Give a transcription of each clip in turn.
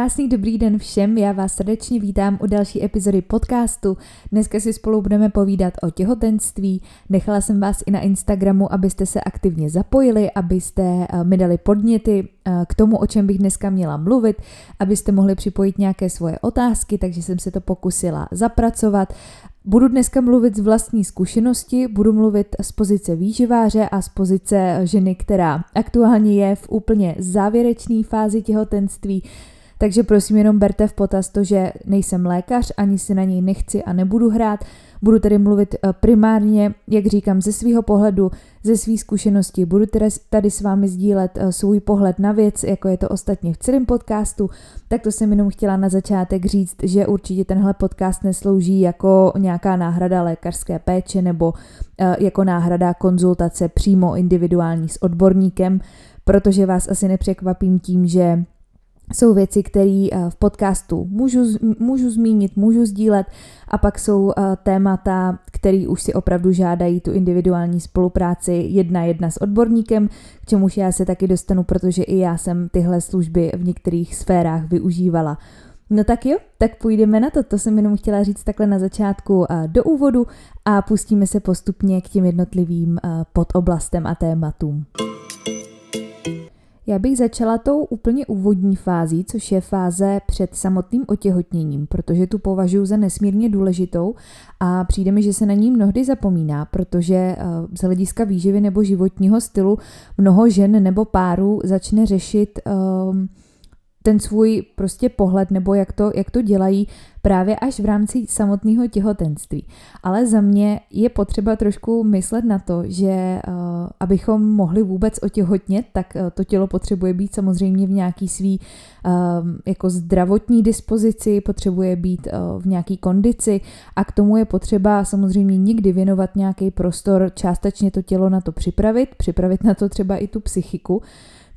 Krásný dobrý den všem, já vás srdečně vítám u další epizody podcastu. Dneska si spolu budeme povídat o těhotenství. Nechala jsem vás i na Instagramu, abyste se aktivně zapojili, abyste eh, mi dali podněty eh, k tomu, o čem bych dneska měla mluvit, abyste mohli připojit nějaké svoje otázky, takže jsem se to pokusila zapracovat. Budu dneska mluvit z vlastní zkušenosti, budu mluvit z pozice výživáře a z pozice ženy, která aktuálně je v úplně závěrečné fázi těhotenství. Takže prosím jenom berte v potaz to, že nejsem lékař, ani si na něj nechci a nebudu hrát. Budu tedy mluvit eh, primárně, jak říkám, ze svého pohledu, ze svých zkušeností. Budu tady s vámi sdílet eh, svůj pohled na věc, jako je to ostatně v celém podcastu. Tak to jsem jenom chtěla na začátek říct, že určitě tenhle podcast neslouží jako nějaká náhrada lékařské péče nebo eh, jako náhrada konzultace přímo individuální s odborníkem, protože vás asi nepřekvapím tím, že jsou věci, které eh, v podcastu můžu, můžu zmínit, můžu sdílet a pak jsou eh, témata, které už si opravdu žádají tu individuální spolupráci jedna jedna s odborníkem, k čemuž já se taky dostanu, protože i já jsem tyhle služby v některých sférách využívala. No tak jo, tak půjdeme na to, to jsem jenom chtěla říct takhle na začátku eh, do úvodu a pustíme se postupně k těm jednotlivým podoblastem a tématům. Já bych začala tou úplně úvodní fází, což je fáze před samotným otěhotněním, protože tu považuji za nesmírně důležitou a přijde mi, že se na ní mnohdy zapomíná, protože eh, z hlediska výživy nebo životního stylu mnoho žen nebo párů začne řešit um, ten svůj prostě pohled nebo jak to, jak to dělají právě až v rámci samotného těhotenství. Ale za mě je potřeba trošku myslet na to, že uh, abychom mohli vůbec otěhotnět, tak uh, to tělo potřebuje být samozřejmě v nějaký svý uh, jako zdravotní dispozici, potřebuje být uh, v nějaký kondici a k tomu je potřeba samozřejmě nikdy věnovat nějaký prostor, částečně to tělo na to připravit, připravit na to třeba i tu psychiku,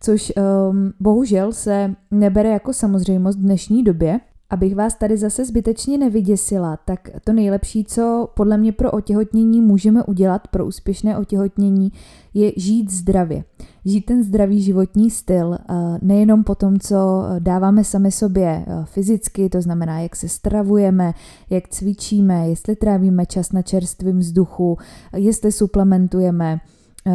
což um, bohužel se nebere jako samozřejmost v dnešní době. Abych vás tady zase zbytečně nevyděsila, tak to nejlepší, co podle mě pro otěhotnění můžeme udělat, pro úspěšné otěhotnění, je žít zdravě. Žít ten zdravý životní styl, nejenom po tom, co dáváme sami sobě fyzicky, to znamená, jak se stravujeme, jak cvičíme, jestli trávíme čas na čerstvém vzduchu, jestli suplementujeme,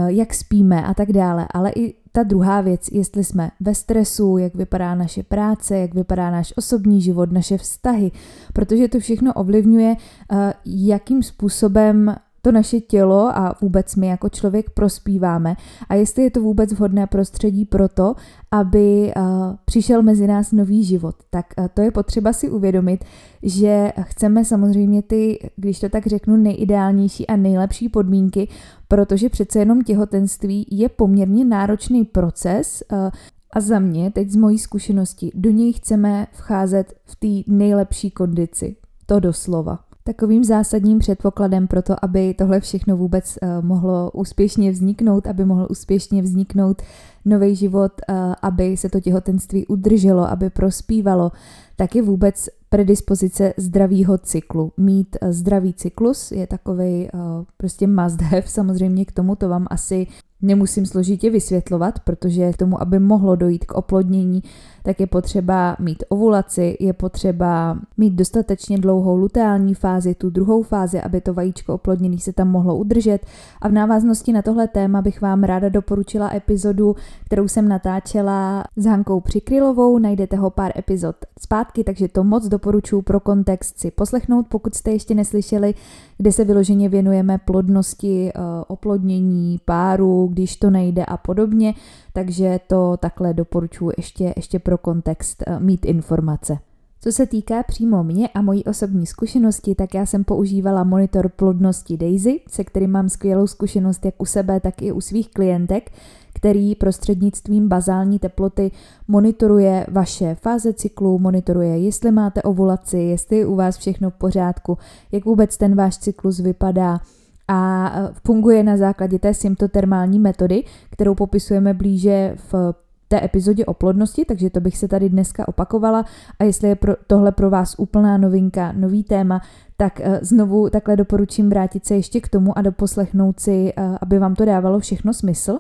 jak spíme a tak dále, ale i ta druhá věc, jestli jsme ve stresu, jak vypadá naše práce, jak vypadá náš osobní život, naše vztahy, protože to všechno ovlivňuje, eh, jakým způsobem to naše tělo a vůbec my jako člověk prospíváme a jestli je to vůbec vhodné prostředí pro to, aby uh, přišel mezi nás nový život. Tak uh, to je potřeba si uvědomit, že chceme samozřejmě ty, když to tak řeknu, nejideálnější a nejlepší podmínky, protože přece jenom těhotenství je poměrně náročný proces uh, a za mě, teď z mojí zkušenosti, do něj chceme vcházet v té nejlepší kondici. To doslova. Takovým zásadním předpokladem pro to, aby tohle všechno vůbec uh, mohlo úspěšně vzniknout, aby mohl úspěšně vzniknout nový život, uh, aby se to těhotenství udrželo, aby prospívalo, tak je vůbec predispozice zdravého cyklu. Mít uh, zdravý cyklus je takový prostě must have, samozřejmě k tomu to vám asi nemusím složitě vysvětlovat, protože k tomu, aby mohlo dojít k oplodnění, tak je potřeba mít ovulaci, je potřeba mít dostatečně dlouhou luteální fázi, tu druhou fázi, aby to vajíčko oplodněný se tam mohlo udržet. A v návaznosti na tohle téma bych vám ráda doporučila epizodu, kterou jsem natáčela s Hankou Přikrylovou, najdete ho pár epizod zpátky, takže to moc doporučuji pro kontext si poslechnout, pokud jste ještě neslyšeli, kde se vyloženě věnujeme plodnosti, eh, oplodnění, páru, když to nejde a podobně, takže to takhle doporučuji ještě, ještě pro kontext eh, mít informace. Co se týká přímo mě a mojí osobní zkušenosti, tak já jsem používala monitor plodnosti Daisy, se kterým mám skvělou zkušenost jak u sebe, tak i u svých klientek, který prostřednictvím bazální teploty monitoruje vaše fáze cyklu, monitoruje, jestli máte ovulaci, jestli je u vás všechno v pořádku, jak vůbec ten váš cyklus vypadá, a e, funguje na základě té symptotermální metody, kterou popisujeme blíže v té epizodě o plodnosti, takže to bych se tady dneska opakovala a jestli je pro, tohle pro vás úplná novinka, nový téma, tak uh, znovu takhle doporučím vrátit se ještě k tomu a doposlechnout si, uh, aby vám to dávalo všechno smysl.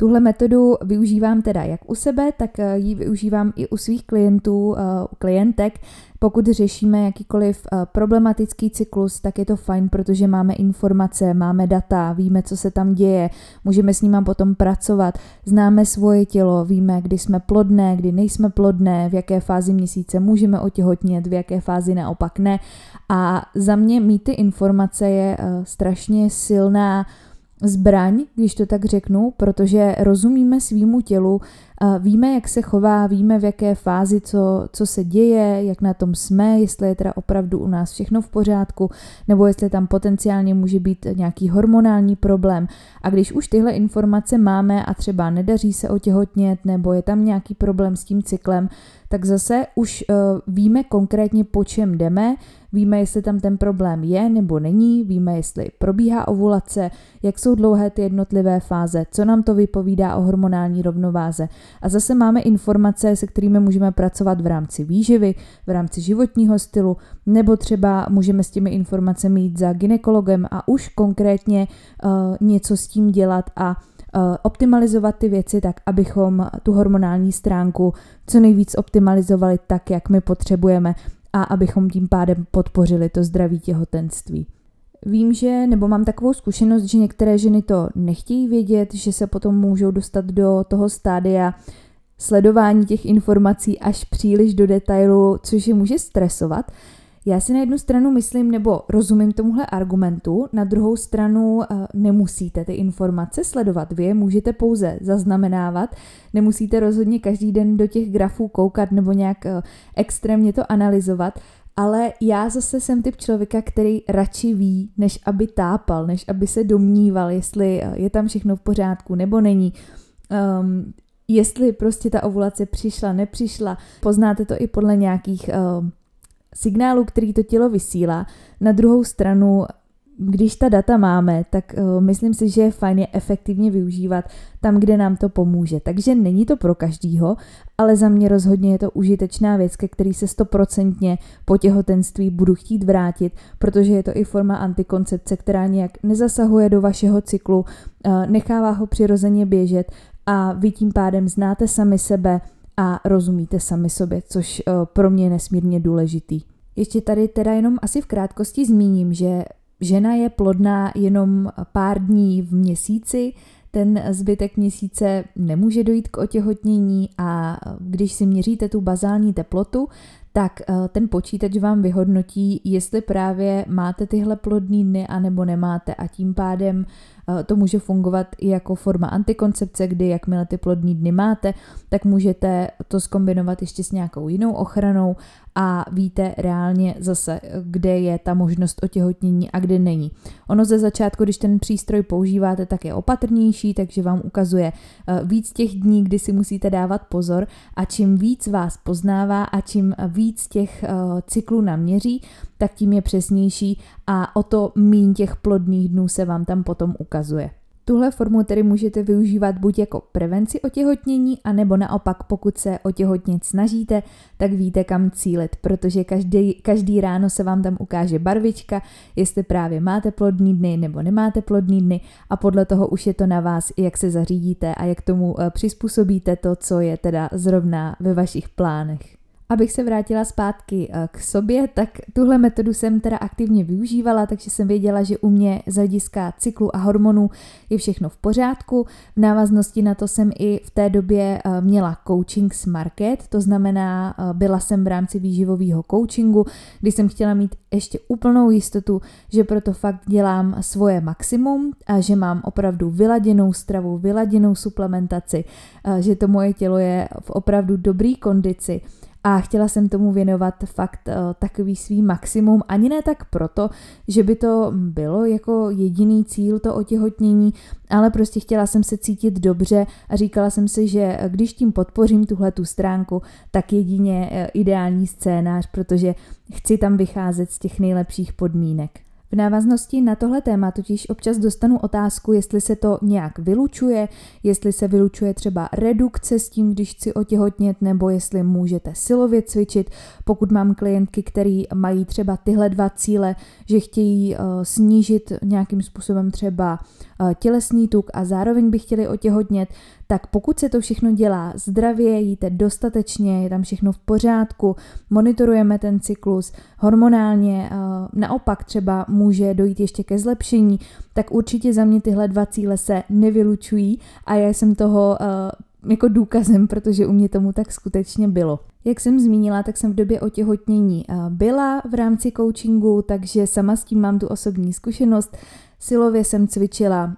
Tuhle metodu využívám teda jak u sebe, tak eh, ji využívám i u svých klientů, eh, klientek. Pokud řešíme jakýkoliv eh, problematický cyklus, tak je to fajn, protože máme informace, máme data, víme, co se tam děje, můžeme s nima potom pracovat, známe svoje tělo, víme, kdy jsme plodné, kdy nejsme plodné, v jaké fázi měsíce můžeme otěhotnět, v jaké fázi naopak ne. A za mě mít ty informace je strašně silná zbraň, když to tak řeknu, protože rozumíme svýmu tělu, víme, jak se chová, víme, v jaké fázi, co, co se děje, jak na tom jsme, jestli je teda opravdu u nás všechno v pořádku, nebo jestli tam potenciálně může být nějaký hormonální problém. A když už tyhle informace máme a třeba nedaří se otěhotnět, nebo je tam nějaký problém s tím cyklem, tak zase už uh, víme konkrétně, po čem jdeme, víme, jestli tam ten problém je nebo není, víme, jestli probíhá ovulace, jak jsou dlouhé ty jednotlivé fáze, co nám to vypovídá o hormonální rovnováze. A zase máme informace, se kterými můžeme pracovat v rámci výživy, v rámci životního stylu, nebo třeba můžeme s těmi informacemi jít za ginekologem a už konkrétně uh, něco s tím dělat a uh, optimalizovat ty věci tak, abychom tu hormonální stránku co nejvíc optimalizovali tak, jak my potřebujeme a abychom tím pádem podpořili to zdraví těhotenství. Vím, že, nebo mám takovou zkušenost, že některé ženy to nechtějí vědět, že se potom můžou dostat do toho stádia sledování těch informací až příliš do detailu, což je může stresovat. Já si na jednu stranu myslím, nebo rozumím tomuhle argumentu, na druhou stranu eh, nemusíte ty informace sledovat. Vy je můžete pouze zaznamenávat, nemusíte rozhodně každý den do těch grafů koukat nebo nějak eh, extrémně to analyzovat, ale já zase jsem typ člověka, který radši ví, než aby tápal, než aby se domníval, jestli eh, je tam všechno v pořádku nebo není. Um, jestli prostě ta ovulace přišla, nepřišla. Poznáte to i podle nějakých uh, signálů, který to tělo vysílá. Na druhou stranu když ta data máme, tak uh, myslím si, že je fajn je efektivně využívat tam, kde nám to pomůže. Takže není to pro každýho, ale za mě rozhodně je to užitečná věc, ke který se stoprocentně po těhotenství budu chtít vrátit, protože je to i forma antikoncepce, která nějak nezasahuje do vašeho cyklu, uh, nechává ho přirozeně běžet a vy tím pádem znáte sami sebe a rozumíte sami sobě, což uh, pro mě je nesmírně důležitý. Ještě tady teda jenom asi v krátkosti zmíním, že žena je plodná jenom pár dní v měsíci, ten zbytek měsíce nemůže dojít k otěhotnění a když si měříte tu bazální teplotu, tak eh, ten počítač vám vyhodnotí, jestli právě máte tyhle plodný dny anebo nemáte. A tím pádem Eh, to může fungovat i jako forma antikoncepce, kdy jakmile ty plodní dny máte, tak můžete to skombinovat ještě s nějakou jinou ochranou a víte reálně zase, kde je ta možnost otěhotnění a kde není. Ono ze začátku, když ten přístroj používáte, tak je opatrnější, takže vám ukazuje eh, víc těch dní, kdy si musíte dávat pozor a čím víc vás poznává a čím víc těch eh, cyklů naměří, tak tím je přesnější a o to míň těch plodných dnů se vám tam potom ukazuje. Tuhle formu tedy můžete využívat buď jako prevenci otěhotnění, anebo naopak, pokud se otěhotnit snažíte, tak víte kam cílit, protože každý, každý ráno se vám tam ukáže barvička, jestli právě máte plodný dny nebo nemáte plodný dny a podle toho už je to na vás, jak se zařídíte a jak tomu eh, přizpůsobíte to, co je teda zrovna ve vašich plánech. Abych se vrátila zpátky eh, k sobě, tak tuhle metodu jsem teda aktivně využívala, takže jsem věděla, že u mě z hlediska cyklu a hormonů je všechno v pořádku. V návaznosti na to jsem i v té době eh, měla coaching s Market, to znamená, eh, byla jsem v rámci výživového coachingu, kdy jsem chtěla mít ještě úplnou jistotu, že proto fakt dělám svoje maximum a že mám opravdu vyladěnou stravu, vyladěnou suplementaci, že to moje tělo je v opravdu dobrý kondici a chtěla jsem tomu věnovat fakt uh, takový svý maximum, ani ne tak proto, že by to bylo jako jediný cíl to otěhotnění, ale prostě chtěla jsem se cítit dobře a říkala jsem si, že když tím podpořím tuhle tu stránku, tak jedině uh, ideální scénář, protože chci tam vycházet z těch nejlepších podmínek. V návaznosti na tohle téma totiž občas dostanu otázku, jestli se to nějak vylučuje, jestli se vylučuje třeba redukce s tím, když chci otěhotnět, nebo jestli můžete silově cvičit. Pokud mám klientky, které mají třeba tyhle dva cíle, že chtějí uh, snížit nějakým způsobem třeba uh, tělesný tuk a zároveň by chtěli otěhotnět, tak pokud se to všechno dělá zdravě, jíte dostatečně, je tam všechno v pořádku, monitorujeme ten cyklus hormonálně, naopak třeba může dojít ještě ke zlepšení, tak určitě za mě tyhle dva cíle se nevylučují a já jsem toho jako důkazem, protože u mě tomu tak skutečně bylo. Jak jsem zmínila, tak jsem v době otěhotnění byla v rámci coachingu, takže sama s tím mám tu osobní zkušenost. Silově jsem cvičila,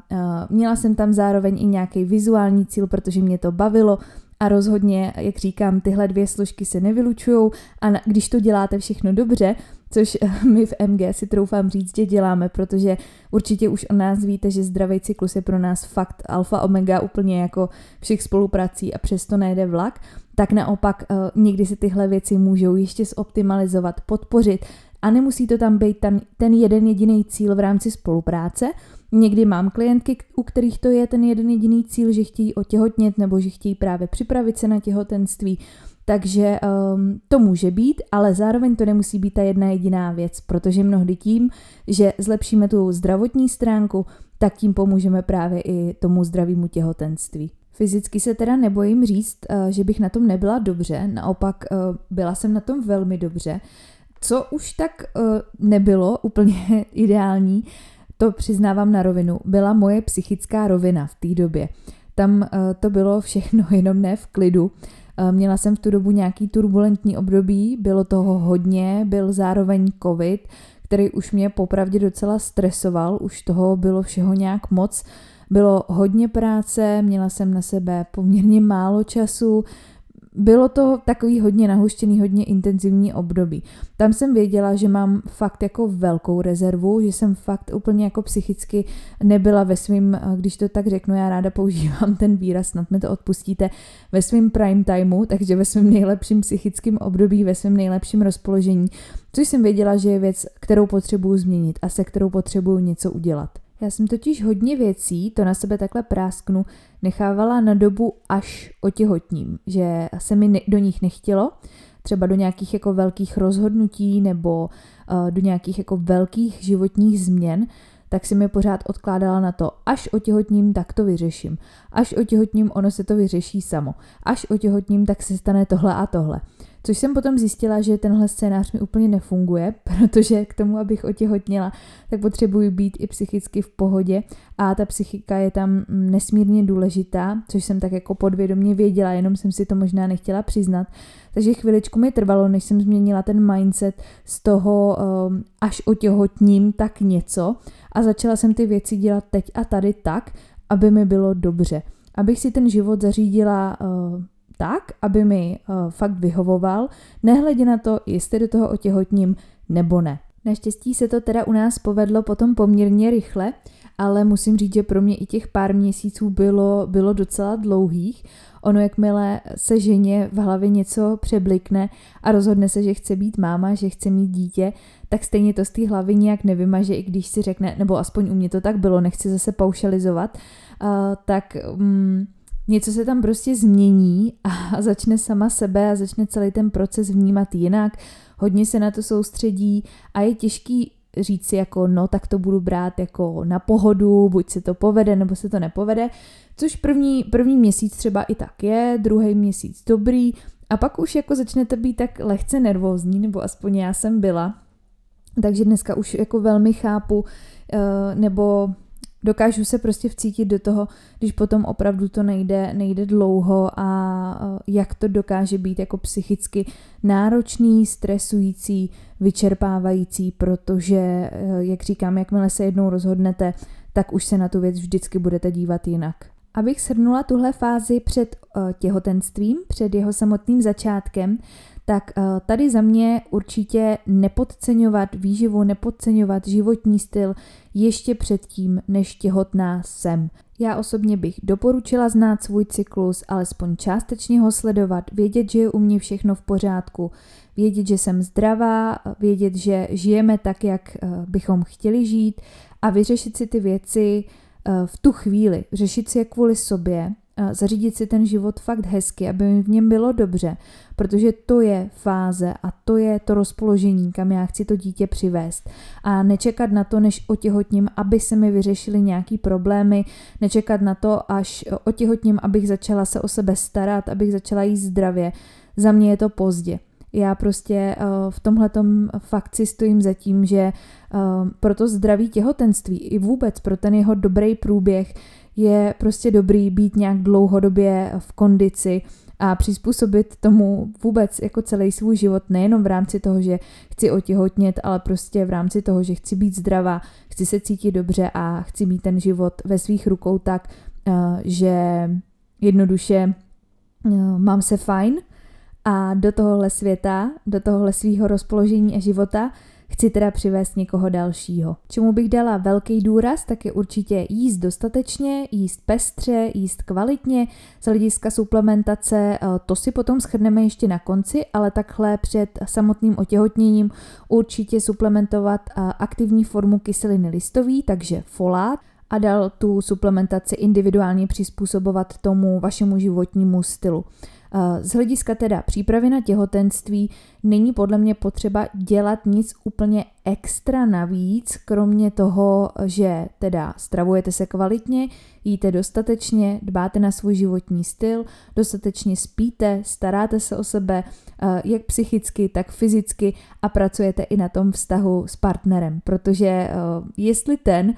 měla jsem tam zároveň i nějaký vizuální cíl, protože mě to bavilo a rozhodně, jak říkám, tyhle dvě složky se nevylučují a když to děláte všechno dobře, což my v MG si troufám říct, že děláme, protože určitě už o nás víte, že zdravý cyklus je pro nás fakt alfa omega úplně jako všech spoluprací a přesto nejde vlak, tak naopak uh, někdy se tyhle věci můžou ještě zoptimalizovat, podpořit a nemusí to tam být tam ten jeden jediný cíl v rámci spolupráce. Někdy mám klientky, u kterých to je ten jeden jediný cíl, že chtějí otěhotnět nebo že chtějí právě připravit se na těhotenství. Takže um, to může být, ale zároveň to nemusí být ta jedna jediná věc, protože mnohdy tím, že zlepšíme tu zdravotní stránku, tak tím pomůžeme právě i tomu zdravému těhotenství. Fyzicky se teda nebojím říct, uh, že bych na tom nebyla dobře, naopak uh, byla jsem na tom velmi dobře. Co už tak uh, nebylo úplně ideální, to přiznávám na rovinu, byla moje psychická rovina v té době. Tam uh, to bylo všechno jenom ne v klidu. Uh, měla jsem v tu dobu nějaký turbulentní období, bylo toho hodně, byl zároveň covid, který už mě popravdě docela stresoval, už toho bylo všeho nějak moc. Bylo hodně práce, měla jsem na sebe poměrně málo času, bylo to takový hodně nahuštěný, hodně intenzivní období. Tam jsem věděla, že mám fakt jako velkou rezervu, že jsem fakt úplně jako psychicky nebyla ve svým, když to tak řeknu, já ráda používám ten výraz, snad mi to odpustíte, ve svým prime timeu, takže ve svém nejlepším psychickém období, ve svém nejlepším rozpoložení, což jsem věděla, že je věc, kterou potřebuju změnit a se kterou potřebuju něco udělat. Já jsem totiž hodně věcí, to na sebe takhle prásknu, nechávala na dobu až otěhotním, že se mi do nich nechtělo, třeba do nějakých jako velkých rozhodnutí nebo uh, do nějakých jako velkých životních změn, tak si mi pořád odkládala na to, až otěhotním, tak to vyřeším. Až otěhotním, ono se to vyřeší samo. Až otěhotním, tak se stane tohle a tohle. Což jsem potom zjistila, že tenhle scénář mi úplně nefunguje, protože k tomu, abych otěhotněla, tak potřebuji být i psychicky v pohodě a ta psychika je tam mm, nesmírně důležitá, což jsem tak jako podvědomě věděla, jenom jsem si to možná nechtěla přiznat. Takže chviličku mi trvalo, než jsem změnila ten mindset z toho um, až otěhotním tak něco a začala jsem ty věci dělat teď a tady tak, aby mi bylo dobře. Abych si ten život zařídila uh, tak, aby mi uh, fakt vyhovoval, nehledě na to, jestli do toho otěhotním nebo ne. Naštěstí se to teda u nás povedlo potom poměrně rychle, ale musím říct, že pro mě i těch pár měsíců bylo, bylo docela dlouhých. Ono, jakmile se ženě v hlavě něco přeblikne a rozhodne se, že chce být máma, že chce mít dítě, tak stejně to z té hlavy nějak nevymaže, i když si řekne, nebo aspoň u mě to tak bylo, nechci zase paušalizovat, uh, tak... Um, něco se tam prostě změní a začne sama sebe a začne celý ten proces vnímat jinak, hodně se na to soustředí a je těžký říct si jako no tak to budu brát jako na pohodu, buď se to povede nebo se to nepovede, což první, první měsíc třeba i tak je, druhý měsíc dobrý a pak už jako začnete být tak lehce nervózní, nebo aspoň já jsem byla, takže dneska už jako velmi chápu, eh, nebo dokážu se prostě vcítit do toho, když potom opravdu to nejde, nejde dlouho a jak to dokáže být jako psychicky náročný, stresující, vyčerpávající, protože, e, jak říkám, jakmile se jednou rozhodnete, tak už se na tu věc vždycky budete dívat jinak. Abych shrnula tuhle fázi před uh, těhotenstvím, před jeho samotným začátkem, tak uh, tady za mě určitě nepodceňovat výživu, nepodceňovat životní styl ještě předtím, než těhotná jsem. Já osobně bych doporučila znát svůj cyklus, alespoň částečně ho sledovat, vědět, že je u mě všechno v pořádku, vědět, že jsem zdravá, vědět, že žijeme tak, jak uh, bychom chtěli žít a vyřešit si ty věci uh, v tu chvíli, řešit si je kvůli sobě zařídit si ten život fakt hezky, aby mi v něm bylo dobře, protože to je fáze a to je to rozpoložení, kam já chci to dítě přivést. A nečekat na to, než otěhotním, aby se mi vyřešily nějaký problémy, nečekat na to, až otěhotním, abych začala se o sebe starat, abych začala jíst zdravě. Za mě je to pozdě. Já prostě uh, v tomhle fakt si stojím za tím, že uh, pro to zdraví těhotenství i vůbec pro ten jeho dobrý průběh je prostě dobrý být nějak dlouhodobě v kondici a přizpůsobit tomu vůbec jako celý svůj život, nejenom v rámci toho, že chci otěhotnět, ale prostě v rámci toho, že chci být zdravá, chci se cítit dobře a chci mít ten život ve svých rukou tak, eh, že jednoduše eh, mám se fajn a do tohohle světa, do tohohle svého rozpoložení a života chci teda přivést někoho dalšího. Čemu bych dala velký důraz, tak je určitě jíst dostatečně, jíst pestře, jíst kvalitně, z hlediska suplementace, eh, to si potom schrneme ještě na konci, ale takhle před samotným otěhotněním určitě suplementovat eh, aktivní formu kyseliny listový, takže folát, a dal tu suplementaci individuálně přizpůsobovat tomu vašemu životnímu stylu. Eh, z hlediska teda přípravy na těhotenství není podle mě potřeba dělat nic úplně extra navíc, kromě toho, že teda stravujete se kvalitně, jíte dostatečně, dbáte na svůj životní styl, dostatečně spíte, staráte se o sebe, eh, jak psychicky, tak fyzicky a pracujete i na tom vztahu s partnerem, protože eh, jestli ten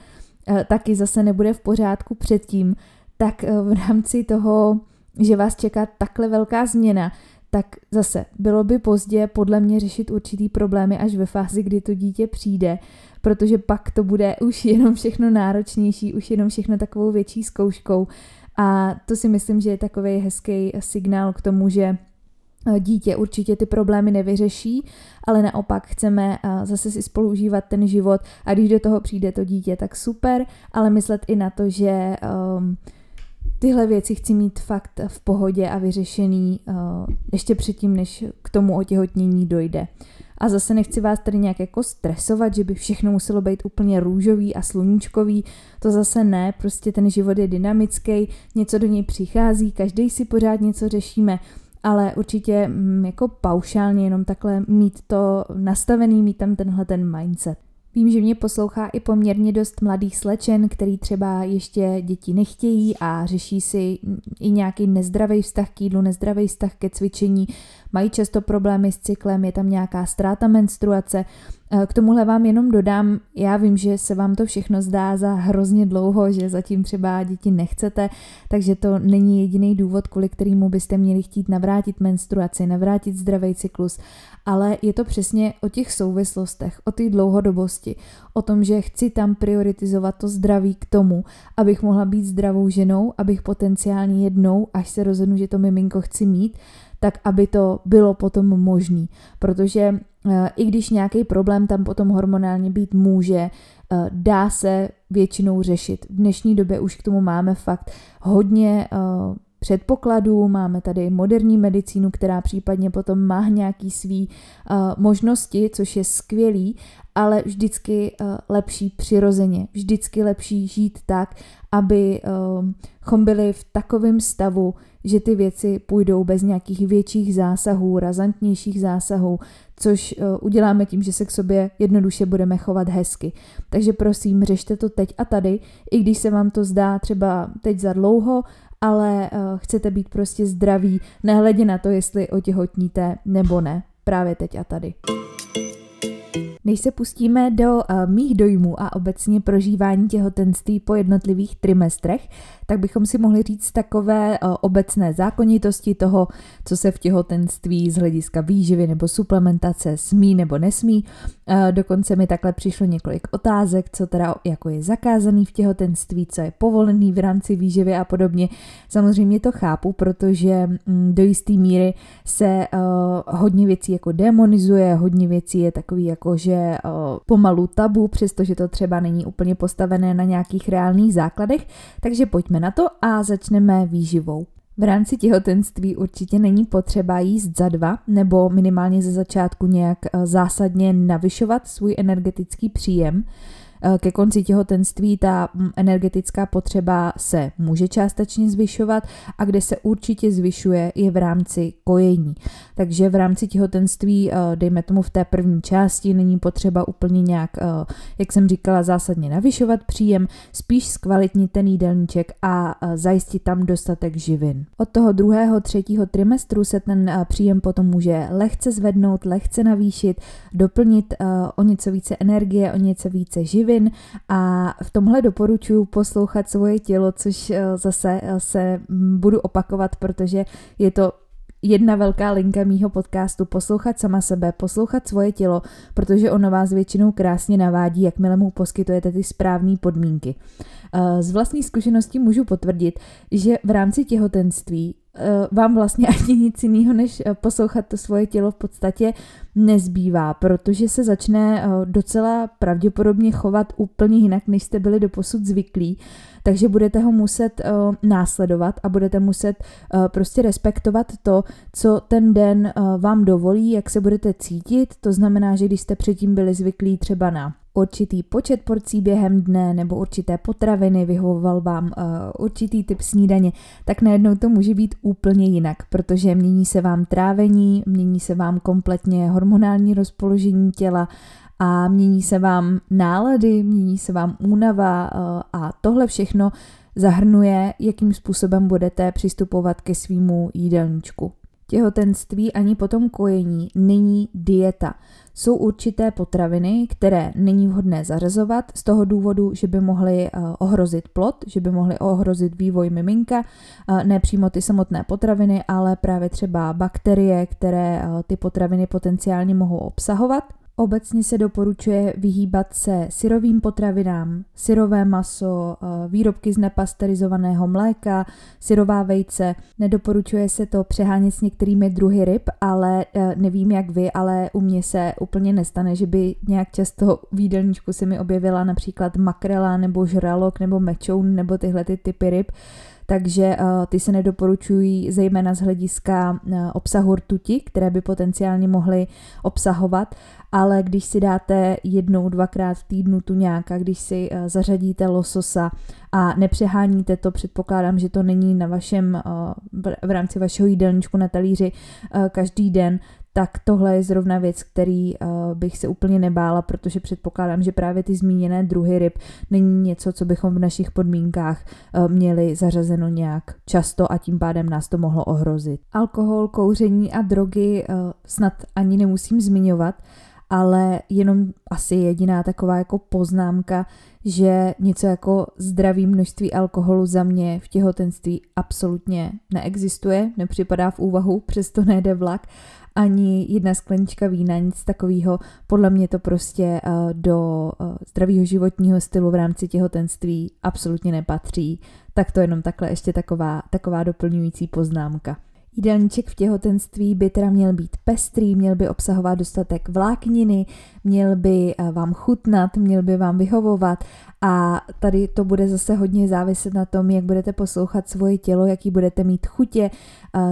taky zase nebude v pořádku předtím, tak v rámci toho že vás čeká takhle velká změna, tak zase bylo by pozdě podle mě řešit určitý problémy až ve fázi, kdy to dítě přijde, protože pak to bude už jenom všechno náročnější, už jenom všechno takovou větší zkouškou. A to si myslím, že je takový hezký signál k tomu, že eh, dítě určitě ty problémy nevyřeší, ale naopak chceme eh, zase si spolužívat ten život a když do toho přijde to dítě, tak super, ale myslet i na to, že um, tyhle věci chci mít fakt v pohodě a vyřešený uh, ještě předtím, než k tomu otěhotnění dojde. A zase nechci vás tady nějak jako stresovat, že by všechno muselo být úplně růžový a sluníčkový. To zase ne, prostě ten život je dynamický, něco do něj přichází, každý si pořád něco řešíme, ale určitě mm, jako paušálně jenom takhle mít to nastavený, mít tam tenhle ten mindset. Vím, že mě poslouchá i poměrně dost mladých slečen, který třeba ještě děti nechtějí a řeší si i nějaký nezdravý vztah k jídlu, nezdravý vztah ke cvičení, mají často problémy s cyklem, je tam nějaká ztráta menstruace. Eh, k tomuhle vám jenom dodám, já vím, že se vám to všechno zdá za hrozně dlouho, že zatím třeba děti nechcete, takže to není jediný důvod, kvůli kterému byste měli chtít navrátit menstruaci, navrátit zdravý cyklus, ale je to přesně o těch souvislostech, o té dlouhodobosti, o tom, že chci tam prioritizovat to zdraví k tomu, abych mohla být zdravou ženou, abych potenciálně jednou, až se rozhodnu, že to miminko chci mít, tak aby to bylo potom možný. Protože i když nějaký problém tam potom hormonálně být může, eh, dá se většinou řešit. V dnešní době už k tomu máme fakt hodně eh, předpokladů, máme tady moderní medicínu, která případně potom má nějaký svý možnosti, což je skvělý, ale vždycky lepší přirozeně, vždycky lepší žít tak, abychom uh, byli v takovém stavu, že ty věci půjdou bez nějakých větších zásahů, razantnějších zásahů, což uh, uděláme tím, že se k sobě jednoduše budeme chovat hezky. Takže prosím, řešte to teď a tady, i když se vám to zdá třeba teď za dlouho, ale uh, chcete být prostě zdraví, nehledě na to, jestli otěhotníte nebo ne, právě teď a tady. Než se pustíme do uh, mých dojmů a obecně prožívání těhotenství po jednotlivých trimestrech, tak bychom si mohli říct takové uh, obecné zákonitosti toho, co se v těhotenství z hlediska výživy nebo suplementace smí nebo nesmí. Uh, dokonce mi takhle přišlo několik otázek, co teda jako je zakázaný v těhotenství, co je povolený v rámci výživy a podobně. Samozřejmě to chápu, protože um, do jisté míry se hodně věcí jako demonizuje, hodně věcí je takový jako, že je pomalu tabu, přestože to třeba není úplně postavené na nějakých reálných základech, takže pojďme na to a začneme výživou. V rámci těhotenství určitě není potřeba jíst za dva nebo minimálně ze začátku nějak zásadně navyšovat svůj energetický příjem. Eh, ke konci těhotenství ta mm, energetická potřeba se může částečně zvyšovat a kde se určitě zvyšuje je v rámci kojení. Takže v rámci těhotenství, eh, dejme tomu v té první části, není potřeba úplně nějak, eh, jak jsem říkala, zásadně navyšovat příjem, spíš zkvalitnit ten jídelníček a zajistit tam dostatek živin. Od toho druhého, třetího trimestru se ten příjem potom může lehce zvednout, lehce navýšit, doplnit o něco více energie, o něco více živin a v tomhle doporučuji poslouchat svoje tělo, což eh, zase eh, se budu opakovat, protože je to jedna velká linka mýho podcastu, poslouchat sama sebe, poslouchat svoje tělo, protože ono vás většinou krásně navádí, jakmile mu poskytujete ty správné podmínky. Eh, z vlastní zkušenosti můžu potvrdit, že v rámci těhotenství vám vlastně ani nic jiného, než eh, poslouchat to svoje tělo v podstatě nezbývá, protože se začne eh, docela pravděpodobně chovat úplně jinak, než jste byli doposud zvyklí. Takže budete ho muset následovat a budete muset prostě respektovat to, co ten den vám dovolí, jak se budete cítit. To znamená, že když jste předtím byli zvyklí třeba na určitý počet porcí během dne nebo určité potraviny, vyhovoval vám uh, určitý typ snídaně, tak najednou to může být úplně jinak, protože mění se vám trávení, mění se vám kompletně hormonální rozpoložení těla a mění se vám nálady, mění se vám únava uh, a tohle všechno zahrnuje, jakým způsobem budete přistupovat ke svýmu jídelníčku. Těhotenství ani potom kojení není dieta. Jsou určité potraviny, které není vhodné zařazovat z toho důvodu, že by mohly eh, ohrozit plod, že by mohly ohrozit vývoj miminka, eh, ne přímo ty samotné potraviny, ale právě třeba bakterie, které eh, ty potraviny potenciálně mohou obsahovat. Obecně se doporučuje vyhýbat se syrovým potravinám, syrové maso, eh, výrobky z nepasterizovaného mléka, syrová vejce. Nedoporučuje se to přehánět s některými druhy ryb, ale eh, nevím jak vy, ale u mě se úplně nestane, že by nějak často v jídelníčku se mi objevila například makrela nebo žralok nebo mečoun nebo tyhle ty typy ryb takže uh, ty se nedoporučují zejména z hlediska uh, obsahu rtuti, které by potenciálně mohly obsahovat, ale když si dáte jednou, dvakrát v týdnu tu nějaká, když si uh, zařadíte lososa a nepřeháníte to, předpokládám, že to není na vašem, v rámci vašeho jídelníčku na talíři každý den, tak tohle je zrovna věc, který uh, bych se úplně nebála, protože předpokládám, že právě ty zmíněné druhy ryb není něco, co bychom v našich podmínkách uh, měli zařazeno nějak často a tím pádem nás to mohlo ohrozit. Alkohol, kouření a drogy uh, snad ani nemusím zmiňovat, ale jenom asi jediná taková jako poznámka, že něco jako zdravý množství alkoholu za mě v těhotenství absolutně neexistuje, nepřipadá v úvahu, přesto nejde vlak ani jedna sklenička vína, nic takového. Podle mě to prostě uh, do uh, zdravého životního stylu v rámci těhotenství absolutně nepatří. Tak to jenom takhle ještě taková, taková doplňující poznámka. Jídelníček v těhotenství by teda měl být pestrý, měl by obsahovat dostatek vlákniny, měl by eh, vám chutnat, měl by vám vyhovovat a tady to bude zase hodně záviset na tom, jak budete poslouchat svoje tělo, jaký budete mít chutě,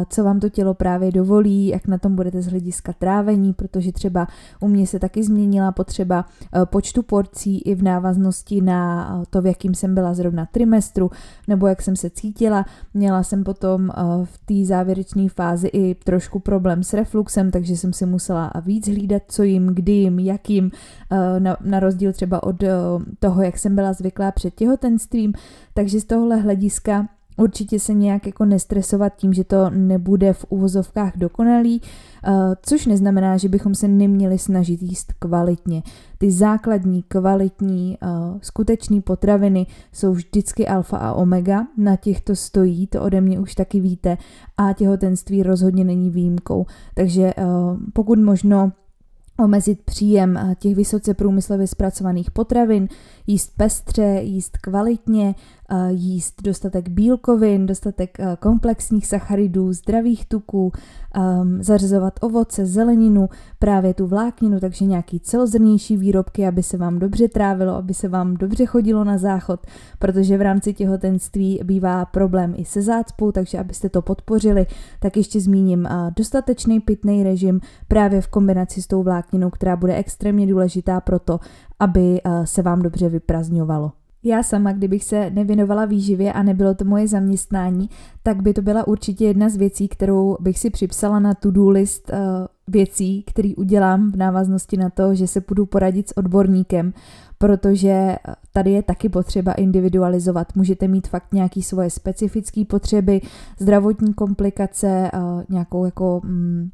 co vám to tělo právě dovolí, jak na tom budete z hlediska trávení, protože třeba u mě se taky změnila potřeba e, počtu porcí i v návaznosti na to, v jakým jsem byla zrovna trimestru, nebo jak jsem se cítila. Měla jsem potom v té závěrečné fázi i trošku problém s refluxem, takže jsem si musela víc hlídat, co jim, kdy jim, jakým, na, na rozdíl třeba od toho, jak jsem byla zvyklá před těhotenstvím. Takže z tohohle hlediska Určitě se nějak jako nestresovat tím, že to nebude v uvozovkách dokonalý, eh, což neznamená, že bychom se neměli snažit jíst kvalitně. Ty základní, kvalitní, eh, skutečné potraviny jsou vždycky alfa a omega, na těch to stojí, to ode mě už taky víte a těhotenství rozhodně není výjimkou. Takže eh, pokud možno omezit příjem těch vysoce průmyslově zpracovaných potravin, jíst pestře, jíst kvalitně, jíst dostatek bílkovin, dostatek komplexních sacharidů, zdravých tuků, zařazovat ovoce, zeleninu, právě tu vlákninu, takže nějaký celozrnější výrobky, aby se vám dobře trávilo, aby se vám dobře chodilo na záchod, protože v rámci těhotenství bývá problém i se zácpou, takže abyste to podpořili, tak ještě zmíním dostatečný pitný režim právě v kombinaci s tou vlákninou, která bude extrémně důležitá pro to, aby se vám dobře vyprazňovalo. Já sama, kdybych se nevěnovala výživě a nebylo to moje zaměstnání, tak by to byla určitě jedna z věcí, kterou bych si připsala na to-do list uh, věcí, který udělám v návaznosti na to, že se půjdu poradit s odborníkem, protože tady je taky potřeba individualizovat. Můžete mít fakt nějaké svoje specifické potřeby, zdravotní komplikace, uh, nějakou jako... Mm,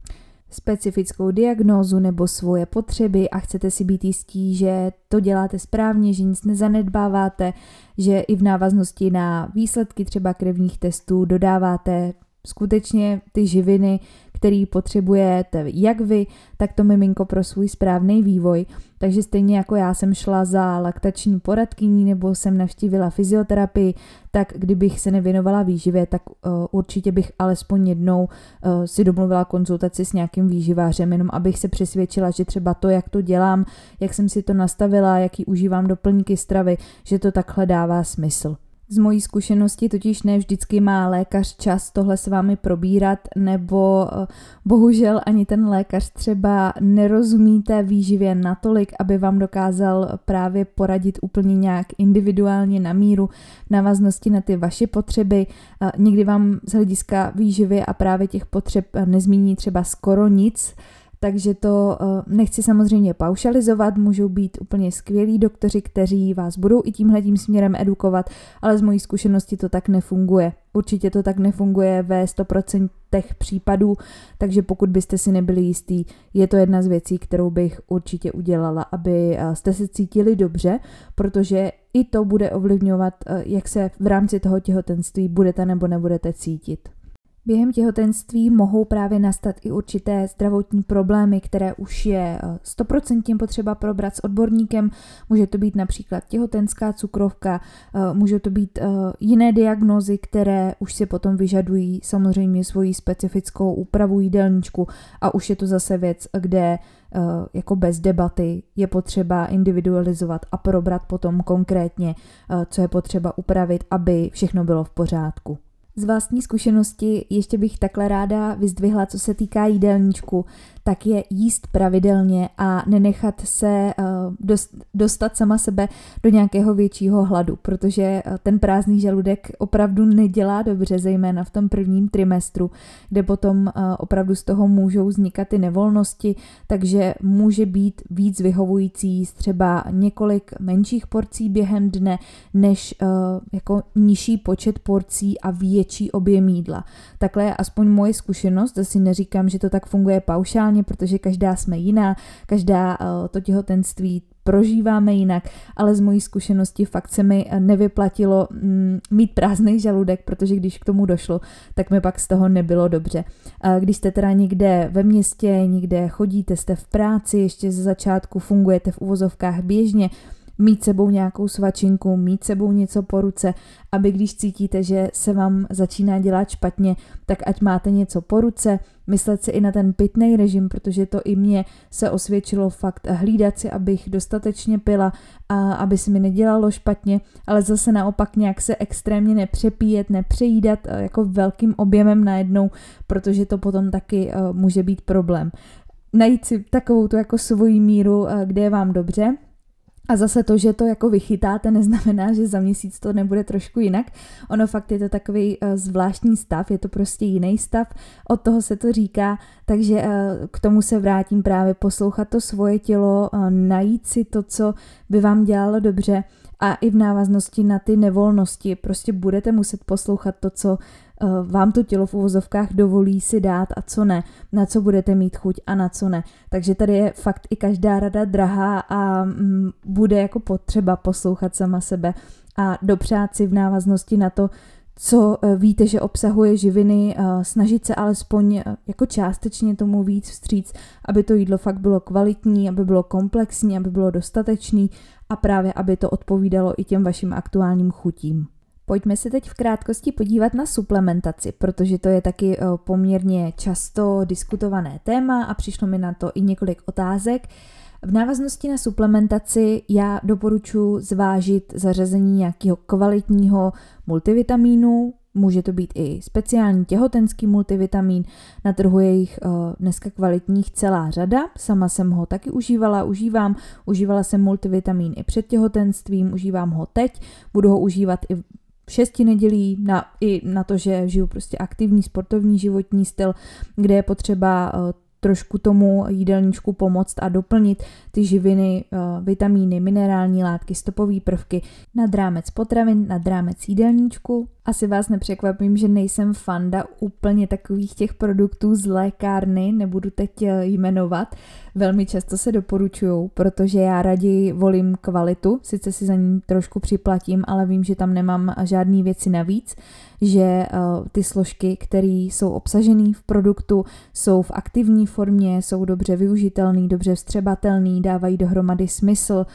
specifickou diagnózu nebo svoje potřeby a chcete si být jistí, že to děláte správně, že nic nezanedbáváte, že i v návaznosti na výsledky třeba krevních testů dodáváte skutečně ty živiny, který potřebujete jak vy, tak to miminko pro svůj správný vývoj. Takže stejně jako já jsem šla za laktační poradkyní nebo jsem navštívila fyzioterapii, tak kdybych se nevěnovala výživě, tak uh, určitě bych alespoň jednou uh, si domluvila konzultaci s nějakým výživářem, jenom abych se přesvědčila, že třeba to, jak to dělám, jak jsem si to nastavila, jaký užívám doplňky stravy, že to takhle dává smysl. Z mojí zkušenosti totiž ne vždycky má lékař čas tohle s vámi probírat, nebo eh, bohužel ani ten lékař třeba nerozumí té výživě natolik, aby vám dokázal právě poradit úplně nějak individuálně na míru v návaznosti na ty vaše potřeby. Někdy vám z hlediska výživy a právě těch potřeb nezmíní třeba skoro nic, takže to eh, nechci samozřejmě paušalizovat, můžou být úplně skvělí doktoři, kteří vás budou i tímhle směrem edukovat, ale z mojí zkušenosti to tak nefunguje. Určitě to tak nefunguje ve 100% případů, takže pokud byste si nebyli jistý, je to jedna z věcí, kterou bych určitě udělala, aby eh, jste se cítili dobře, protože i to bude ovlivňovat, eh, jak se v rámci toho těhotenství budete nebo nebudete cítit. Během těhotenství mohou právě nastat i určité zdravotní problémy, které už je 100% eh, potřeba probrat s odborníkem. Může to být například těhotenská cukrovka, eh, může to být eh, jiné diagnózy, které už si potom vyžadují samozřejmě svoji specifickou úpravu jídelníčku a už je to zase věc, kde jako bez debaty je potřeba individualizovat a probrat potom konkrétně, co je potřeba upravit, aby všechno bylo v pořádku. Z vlastní zkušenosti ještě bych takhle ráda vyzdvihla, co se týká jídelníčku, tak je jíst pravidelně a nenechat se uh, dostat sama sebe do nějakého většího hladu, protože uh, ten prázdný žaludek opravdu nedělá dobře, zejména v tom prvním trimestru, kde potom uh, opravdu z toho můžou vznikat ty nevolnosti, takže může být víc vyhovující třeba několik menších porcí během dne, než jako nižší počet porcí a větší objem jídla. Takhle je aspoň moje zkušenost, zase neříkám, že to tak funguje paušálně, individuálně, protože každá jsme jiná, každá uh, to těhotenství prožíváme jinak, ale z mojí zkušenosti fakt se mi nevyplatilo mm, mít prázdný žaludek, protože když k tomu došlo, tak mi pak z toho nebylo dobře. Když jste teda někde ve městě, někde chodíte, jste v práci, ještě ze začátku fungujete v uvozovkách běžně, mít sebou nějakou svačinku, mít sebou něco po ruce, aby když cítíte, že se vám začíná dělat špatně, tak ať máte něco po ruce, myslet si i na ten pitný režim, protože to i mě se osvědčilo fakt hlídat si, abych dostatečně pila a aby se mi nedělalo špatně, ale zase naopak nějak se extrémně nepřepíjet, nepřejídat eh, jako velkým objemem najednou, protože to potom taky uh, může být problém. Najít si takovou tu jako svoji míru, uh, kde je vám dobře, A zase to, že to jako vychytáte, neznamená, že za měsíc to nebude trošku jinak. Ono fakt je to takový uh, zvláštní stav, je to prostě jiný stav, od toho se to říká, takže uh, k tomu se vrátím právě poslouchat to svoje tělo, uh, najít si to, co by vám dělalo dobře a i v návaznosti na ty nevolnosti prostě budete muset poslouchat to, co Eh, vám to tělo v uvozovkách dovolí si dát a co ne, na co budete mít chuť a na co ne. Takže tady je fakt i každá rada drahá a mm, bude jako potřeba poslouchat sama sebe a dopřát si v návaznosti na to, co eh, víte, že obsahuje živiny, eh, snažit se alespoň jako částečně tomu víc vstříc, aby to jídlo fakt bylo kvalitní, aby bylo komplexní, aby bylo dostatečný a právě aby to odpovídalo i těm vašim aktuálním chutím. Pojďme se teď v krátkosti podívat na suplementaci, protože to je taky eh, poměrně často diskutované téma a přišlo mi na to i několik otázek. V návaznosti na suplementaci já doporučuji zvážit zařazení nějakého kvalitního multivitamínu, může to být i speciální těhotenský multivitamín, na trhu je jich uh, dneska kvalitních celá řada, sama jsem ho taky užívala, užívám, užívala jsem multivitamín i před těhotenstvím, užívám ho teď, budu ho užívat i šesti nedělí, na, i na to, že žiju prostě aktivní sportovní životní styl, kde je potřeba uh, trošku tomu jídelníčku pomoct a doplnit ty živiny, uh, vitamíny, minerální látky, stopové prvky nad rámec potravin, nad rámec jídelníčku asi vás nepřekvapím, že nejsem fanda úplně takových těch produktů z lékárny, nebudu teď eh, jmenovat. Velmi často se doporučují, protože já raději volím kvalitu, sice si za ní trošku připlatím, ale vím, že tam nemám žádné věci navíc, že uh, ty složky, které jsou obsažené v produktu, jsou v aktivní formě, jsou dobře využitelné, dobře vstřebatelné, dávají dohromady smysl,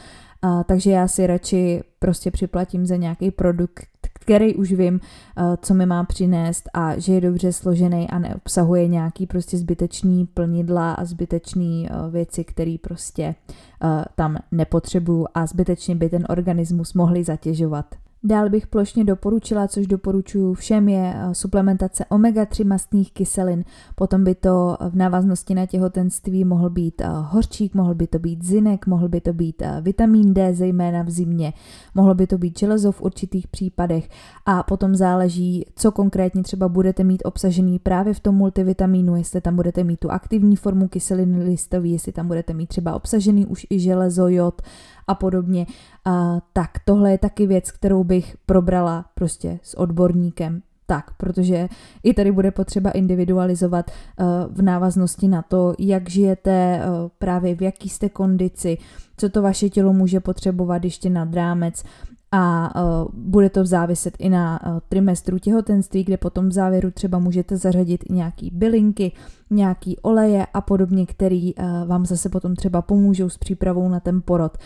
takže já si radši prostě připlatím za nějaký produkt, který už vím, eh, co mi má přinést a že je dobře složený a neobsahuje nějaký prostě zbytečný plnidla a zbytečný eh, věci, které prostě eh, tam nepotřebuju a zbytečně by ten organismus mohli zatěžovat. Dál bych plošně doporučila, což doporučuji všem, je eh, suplementace omega-3 mastných kyselin. Potom by to v návaznosti na těhotenství mohl být eh, hořčík, mohl by to být zinek, mohl by to být eh, vitamin D, zejména v zimě, mohlo by to být železo v určitých případech a potom záleží, co konkrétně třeba budete mít obsažený právě v tom multivitamínu, jestli tam budete mít tu aktivní formu kyseliny listové, jestli tam budete mít třeba obsažený už i železo, jod, a podobně, a, tak tohle je taky věc, kterou bych probrala prostě s odborníkem. Tak, protože i tady bude potřeba individualizovat uh, v návaznosti na to, jak žijete, uh, právě v jaký jste kondici, co to vaše tělo může potřebovat ještě nad rámec a uh, bude to záviset i na trimestru těhotenství, kde potom v závěru třeba můžete zařadit i nějaký bylinky, nějaký oleje a podobně, který vám zase potom třeba pomůžou s přípravou na ten porod.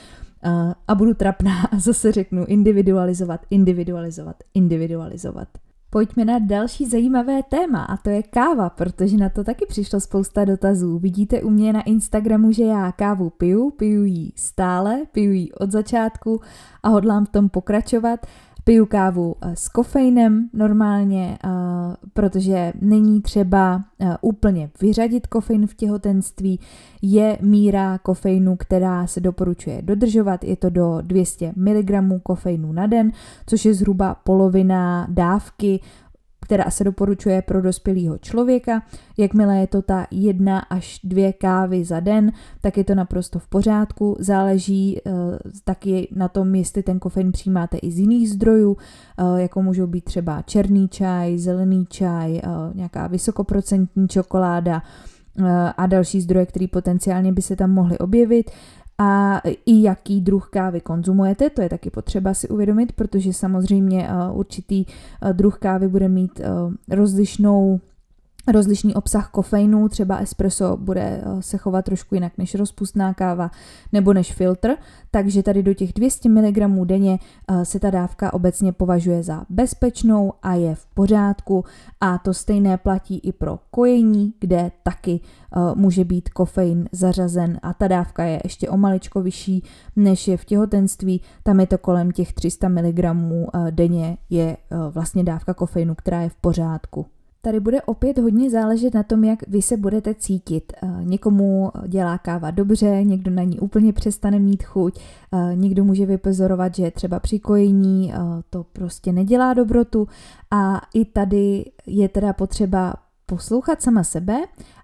A budu trapná a zase řeknu individualizovat, individualizovat, individualizovat. Pojďme na další zajímavé téma a to je káva, protože na to taky přišlo spousta dotazů. Vidíte u mě na Instagramu, že já kávu piju, piju ji stále, piju ji od začátku a hodlám v tom pokračovat piju kávu eh, s kofeinem normálně, eh, protože není třeba eh, úplně vyřadit kofein v těhotenství. Je míra kofeinu, která se doporučuje dodržovat, je to do 200 mg kofeinu na den, což je zhruba polovina dávky která se doporučuje pro dospělého člověka. Jakmile je to ta jedna až dvě kávy za den, tak je to naprosto v pořádku. Záleží uh, taky na tom, jestli ten kofein přijímáte i z jiných zdrojů, uh, jako můžou být třeba černý čaj, zelený čaj, uh, nějaká vysokoprocentní čokoláda, a další zdroje, které potenciálně by se tam mohly objevit a i jaký druh kávy konzumujete, to je taky potřeba si uvědomit, protože samozřejmě uh, určitý uh, druh kávy bude mít uh, rozlišnou rozlišný obsah kofeinu, třeba espresso bude eh, se chovat trošku jinak než rozpustná káva nebo než filtr, takže tady do těch 200 mg denně eh, se ta dávka obecně považuje za bezpečnou a je v pořádku a to stejné platí i pro kojení, kde taky eh, může být kofein zařazen a ta dávka je ještě o maličko vyšší než je v těhotenství, tam je to kolem těch 300 mg denně je vlastně dávka kofeinu, která je v pořádku. Tady bude opět hodně záležet na tom, jak vy se budete cítit. Eh, někomu dělá káva dobře, někdo na ní úplně přestane mít chuť, eh, někdo může vypozorovat, že třeba při kojení to prostě nedělá dobrotu a i tady je teda potřeba poslouchat sama sebe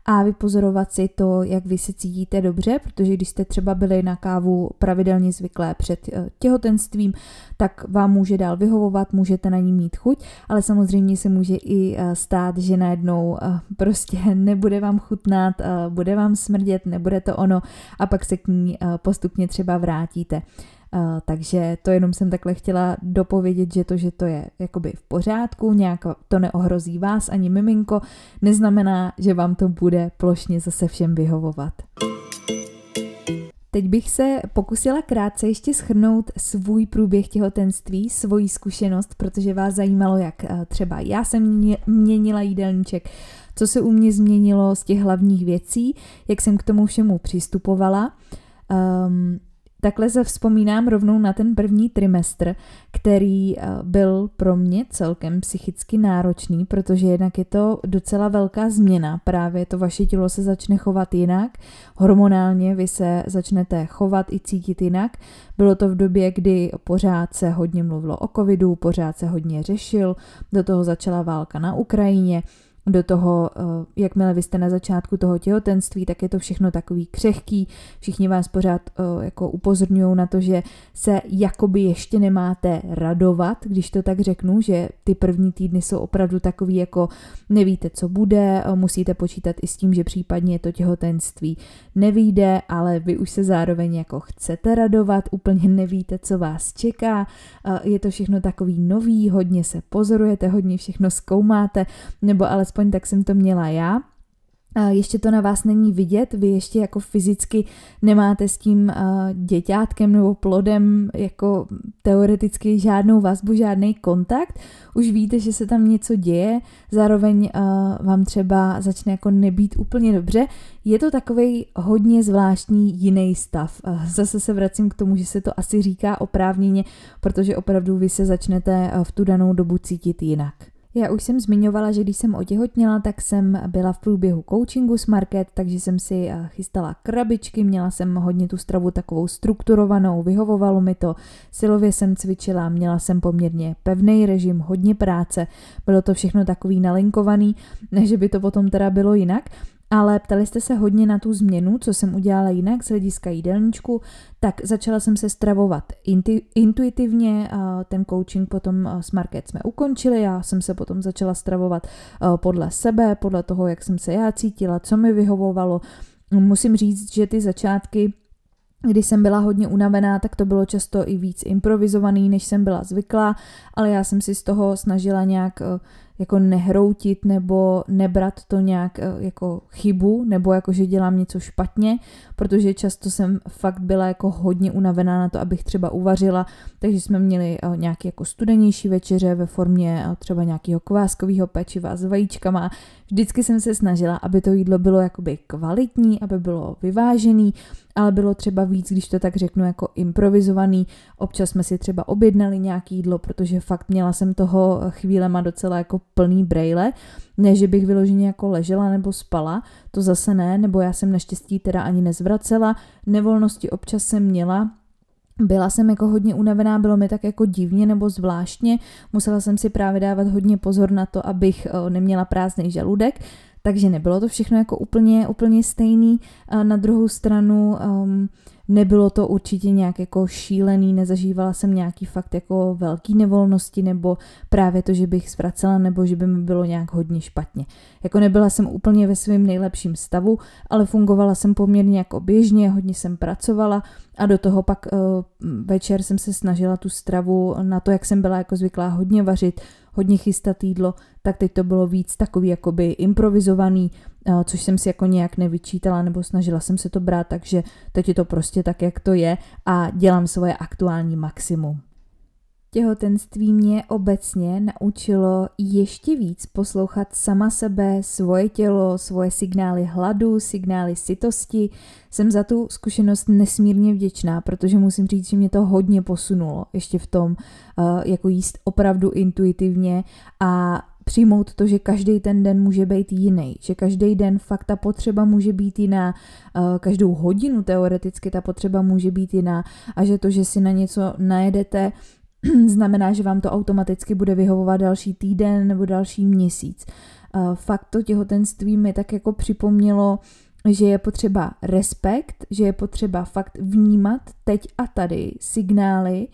a vypozorovat si to, jak vy se cítíte dobře, protože když jste třeba byli na kávu pravidelně zvyklé před eh, těhotenstvím, tak vám může dál vyhovovat, můžete na ní mít chuť, ale samozřejmě se může i eh, stát, že najednou eh, prostě nebude vám chutnat, bude vám smrdět, nebude to ono a pak se k ní postupně třeba vrátíte. Uh, takže to jenom jsem takhle chtěla dopovědět, že to, že to je jakoby v pořádku, nějak to neohrozí vás ani miminko, neznamená, že vám to bude plošně zase všem vyhovovat. Teď bych se pokusila krátce ještě schrnout svůj průběh těhotenství, svoji zkušenost, protože vás zajímalo, jak uh, třeba já jsem měnila jídelníček, co se u mě změnilo z těch hlavních věcí, jak jsem k tomu všemu přistupovala. Um, Takhle se vzpomínám rovnou na ten první trimestr, který eh, byl pro mě celkem psychicky náročný, protože jednak je to docela velká změna. Právě to vaše tělo se začne chovat jinak, hormonálně vy se začnete chovat i cítit jinak. Bylo to v době, kdy pořád se hodně mluvilo o covidu, pořád se hodně řešil, do toho začala válka na Ukrajině, do toho, eh, jakmile vy jste na začátku toho těhotenství, tak je to všechno takový křehký, všichni vás pořád eh, jako upozorňují na to, že se jakoby ještě nemáte radovat, když to tak řeknu, že ty první týdny jsou opravdu takový jako nevíte, co bude, eh, musíte počítat i s tím, že případně to těhotenství nevíde, ale vy už se zároveň jako chcete radovat, úplně nevíte, co vás čeká, je to všechno takový nový, hodně se pozorujete, hodně všechno zkoumáte, nebo ale alespoň tak jsem to měla já. Ještě to na vás není vidět, vy ještě jako fyzicky nemáte s tím děťátkem nebo plodem jako teoreticky žádnou vazbu, žádný kontakt. Už víte, že se tam něco děje, zároveň vám třeba začne jako nebýt úplně dobře. Je to takový hodně zvláštní jiný stav. Zase se vracím k tomu, že se to asi říká oprávněně, protože opravdu vy se začnete v tu danou dobu cítit jinak. Já už jsem zmiňovala, že když jsem otěhotněla, tak jsem byla v průběhu coachingu s Market, takže jsem si eh, chystala krabičky, měla jsem hodně tu stravu takovou strukturovanou, vyhovovalo mi to, silově jsem cvičila, měla jsem poměrně pevný režim, hodně práce, bylo to všechno takový nalinkovaný, než by to potom teda bylo jinak ale ptali jste se hodně na tu změnu, co jsem udělala jinak z hlediska jídelníčku, tak začala jsem se stravovat intu, intuitivně, ten coaching potom s Market jsme ukončili, já jsem se potom začala stravovat podle sebe, podle toho, jak jsem se já cítila, co mi vyhovovalo. Musím říct, že ty začátky když jsem byla hodně unavená, tak to bylo často i víc improvizovaný, než jsem byla zvyklá, ale já jsem si z toho snažila nějak jako nehroutit nebo nebrat to nějak eh, jako chybu nebo jako, že dělám něco špatně, protože často jsem fakt byla jako hodně unavená na to, abych třeba uvařila, takže jsme měli eh, nějaké jako studenější večeře ve formě eh, třeba nějakého kváskového pečiva s vajíčkama. Vždycky jsem se snažila, aby to jídlo bylo jakoby kvalitní, aby bylo vyvážený, ale bylo třeba víc, když to tak řeknu, jako improvizovaný. Občas jsme si třeba objednali nějaký jídlo, protože fakt měla jsem toho chvílema docela jako plný brejle, ne, že bych vyloženě jako ležela nebo spala, to zase ne, nebo já jsem naštěstí teda ani nezvracela, nevolnosti občas jsem měla, byla jsem jako hodně unavená, bylo mi tak jako divně nebo zvláštně, musela jsem si právě dávat hodně pozor na to, abych eh, neměla prázdný žaludek, takže nebylo to všechno jako úplně, úplně stejný. Na druhou stranu um, Nebylo to určitě nějak jako šílený, nezažívala jsem nějaký fakt jako velký nevolnosti nebo právě to, že bych zvracela nebo že by mi bylo nějak hodně špatně. Jako nebyla jsem úplně ve svém nejlepším stavu, ale fungovala jsem poměrně jako běžně, hodně jsem pracovala a do toho pak uh, večer jsem se snažila tu stravu na to, jak jsem byla jako zvyklá hodně vařit, hodně chystat jídlo, tak teď to bylo víc takový jakoby improvizovaný, Eh, což jsem si jako nějak nevyčítala nebo snažila jsem se to brát, takže teď je to prostě tak, jak to je a dělám svoje aktuální maximum. Těhotenství mě obecně naučilo ještě víc poslouchat sama sebe, svoje tělo, svoje signály hladu, signály sytosti. Jsem za tu zkušenost nesmírně vděčná, protože musím říct, že mě to hodně posunulo ještě v tom, jako jíst opravdu intuitivně a přijmout to, že každý ten den může být jiný, že každý den fakt ta potřeba může být jiná, uh, každou hodinu teoreticky ta potřeba může být jiná a že to, že si na něco najedete, znamená, že vám to automaticky bude vyhovovat další týden nebo další měsíc. Uh, fakt to těhotenství mi tak jako připomnělo, že je potřeba respekt, že je potřeba fakt vnímat teď a tady signály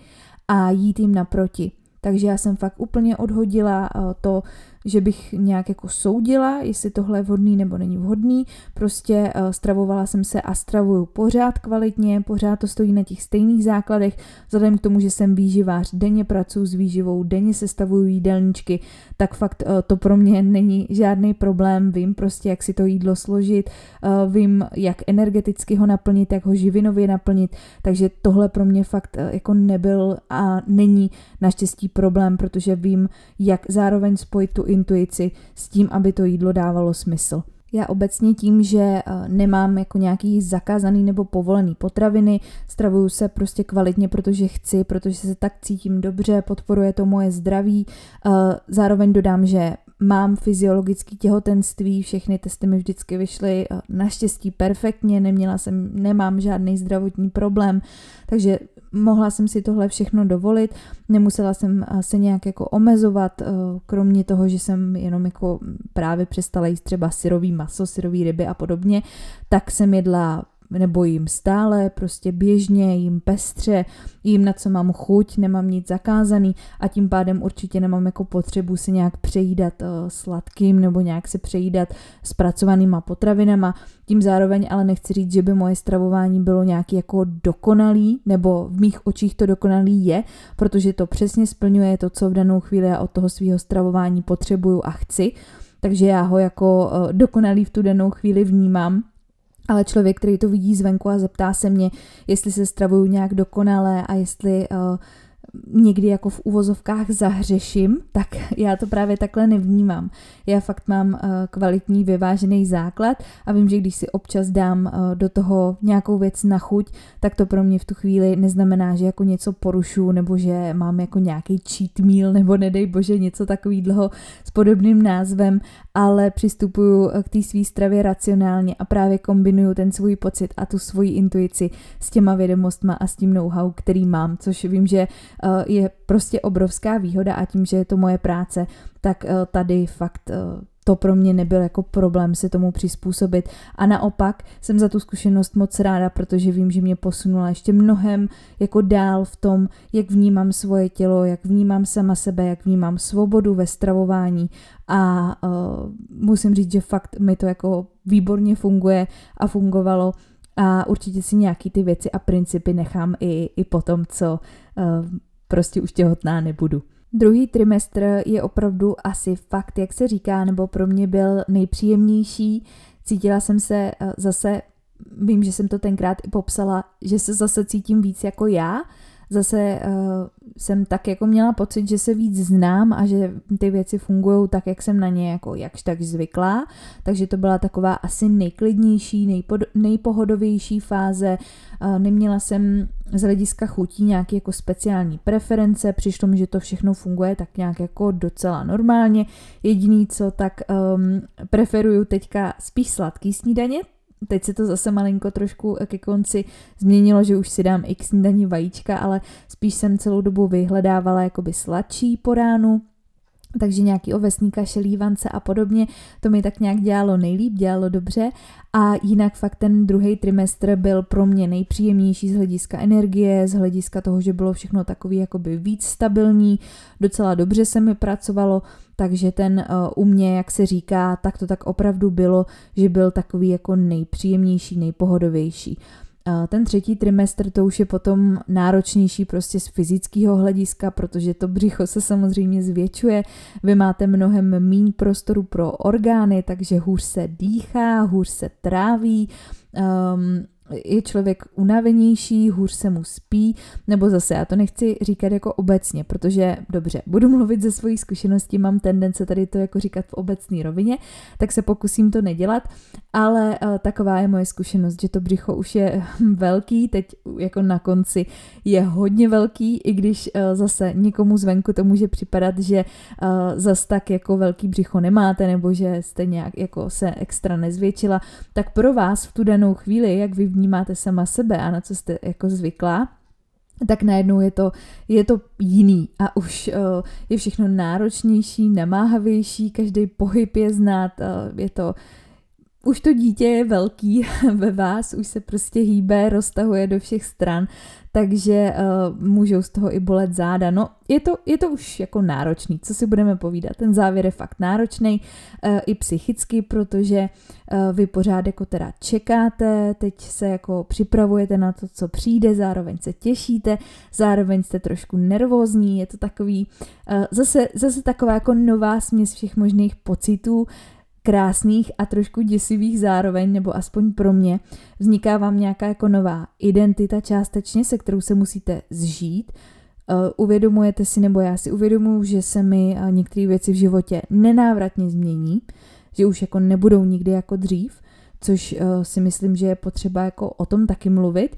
a jít jim naproti. Takže já jsem fakt úplně odhodila uh, to, že bych nějak jako soudila, jestli tohle je vhodný nebo není vhodný. Prostě uh, stravovala jsem se a stravuju pořád kvalitně, pořád to stojí na těch stejných základech, vzhledem k tomu, že jsem výživář, denně pracuji s výživou, denně sestavuju jídelníčky, tak fakt uh, to pro mě není žádný problém, vím prostě, jak si to jídlo složit, uh, vím, jak energeticky ho naplnit, jak ho živinově naplnit, takže tohle pro mě fakt jako nebyl a není naštěstí problém, protože vím, jak zároveň spojit tu intuici s tím, aby to jídlo dávalo smysl. Já obecně tím, že eh, nemám jako nějaký zakázaný nebo povolený potraviny, stravuju se prostě kvalitně, protože chci, protože se tak cítím dobře, podporuje to moje zdraví. Eh, zároveň dodám, že mám fyziologické těhotenství, všechny testy mi vždycky vyšly eh, naštěstí perfektně, neměla jsem, nemám žádný zdravotní problém, takže mohla jsem si tohle všechno dovolit, nemusela jsem eh, se nějak jako omezovat, eh, kromě toho, že jsem jenom jako právě přestala jíst třeba syrový maso, syrový ryby a podobně, tak jsem jedla nebo jim stále, prostě běžně, jim pestře, jim na co mám chuť, nemám nic zakázaný a tím pádem určitě nemám jako potřebu si nějak přejídat uh, sladkým nebo nějak se přejídat zpracovanýma potravinama. Tím zároveň ale nechci říct, že by moje stravování bylo nějaký jako dokonalý, nebo v mých očích to dokonalý je, protože to přesně splňuje to, co v danou chvíli já od toho svého stravování potřebuju a chci takže já ho jako uh, dokonalý v tu danou chvíli vnímám ale člověk, který to vidí zvenku a zeptá se mě, jestli se stravuju nějak dokonale a jestli uh, někdy jako v uvozovkách zahřeším, tak já to právě takhle nevnímám. Já fakt mám uh, kvalitní vyvážený základ a vím, že když si občas dám uh, do toho nějakou věc na chuť, tak to pro mě v tu chvíli neznamená, že jako něco porušu nebo že mám jako nějaký cheat meal nebo nedej bože něco takového s podobným názvem, ale přistupuju eh, k té své stravě racionálně a právě kombinuju ten svůj pocit a tu svoji intuici s těma vědomostma a s tím know-how, který mám, což vím, že Eh, je prostě obrovská výhoda a tím, že je to moje práce, tak eh, tady fakt eh, to pro mě nebyl jako problém se tomu přizpůsobit. A naopak jsem za tu zkušenost moc ráda, protože vím, že mě posunula ještě mnohem jako dál v tom, jak vnímám svoje tělo, jak vnímám sama sebe, jak vnímám svobodu ve stravování a uh, musím říct, že fakt mi to jako výborně funguje a fungovalo a určitě si nějaký ty věci a principy nechám i, i po tom, co uh, prostě už těhotná nebudu. Druhý trimestr je opravdu asi fakt, jak se říká, nebo pro mě byl nejpříjemnější. Cítila jsem se eh, zase, vím, že jsem to tenkrát i popsala, že se zase cítím víc jako já, zase uh, jsem tak jako měla pocit, že se víc znám a že ty věci fungují tak, jak jsem na ně jako jakž tak zvyklá, takže to byla taková asi nejklidnější, nejpod, nejpohodovější fáze, uh, neměla jsem z hlediska chutí nějaké jako speciální preference, přišlo mi, že to všechno funguje tak nějak jako docela normálně, jediný co, tak um, preferuju teďka spíš sladký snídaně, teď se to zase malinko trošku ke konci změnilo, že už si dám i k snídaní vajíčka, ale spíš jsem celou dobu vyhledávala jakoby sladší po ránu, takže nějaký ovesní kaše, lívance a podobně, to mi tak nějak dělalo nejlíp, dělalo dobře. A jinak fakt ten druhý trimestr byl pro mě nejpříjemnější z hlediska energie, z hlediska toho, že bylo všechno takový jakoby víc stabilní, docela dobře se mi pracovalo, takže ten uh, u mě, jak se říká, tak to tak opravdu bylo, že byl takový jako nejpříjemnější, nejpohodovější. Ten třetí trimestr to už je potom náročnější prostě z fyzického hlediska, protože to břicho se samozřejmě zvětšuje, vy máte mnohem méně prostoru pro orgány, takže hůř se dýchá, hůř se tráví, um, je člověk unavenější, hůř se mu spí, nebo zase já to nechci říkat jako obecně, protože dobře, budu mluvit ze svojí zkušenosti, mám tendence tady to jako říkat v obecné rovině, tak se pokusím to nedělat, ale uh, taková je moje zkušenost, že to břicho už je velký, teď jako na konci je hodně velký, i když uh, zase někomu zvenku to může připadat, že uh, zas tak jako velký břicho nemáte, nebo že jste nějak jako se extra nezvětšila, tak pro vás v tu danou chvíli, jak vy vnímáte sama sebe a na co jste jako zvyklá, tak najednou je to, je to jiný a už uh, je všechno náročnější, namáhavější, každý pohyb je znát, uh, je to už to dítě je velký ve vás, už se prostě hýbe, roztahuje do všech stran, takže uh, můžou z toho i bolet záda. No, je to, je to už jako náročný, co si budeme povídat. Ten závěr je fakt náročný uh, i psychicky, protože uh, vy pořád jako teda čekáte, teď se jako připravujete na to, co přijde, zároveň se těšíte, zároveň jste trošku nervózní, je to takový, uh, zase, zase taková jako nová směs všech možných pocitů, krásných a trošku děsivých zároveň, nebo aspoň pro mě, vzniká vám nějaká jako nová identita částečně, se kterou se musíte zžít. Uh, uvědomujete si, nebo já si uvědomuji, že se mi uh, některé věci v životě nenávratně změní, že už jako nebudou nikdy jako dřív, což uh, si myslím, že je potřeba jako o tom taky mluvit,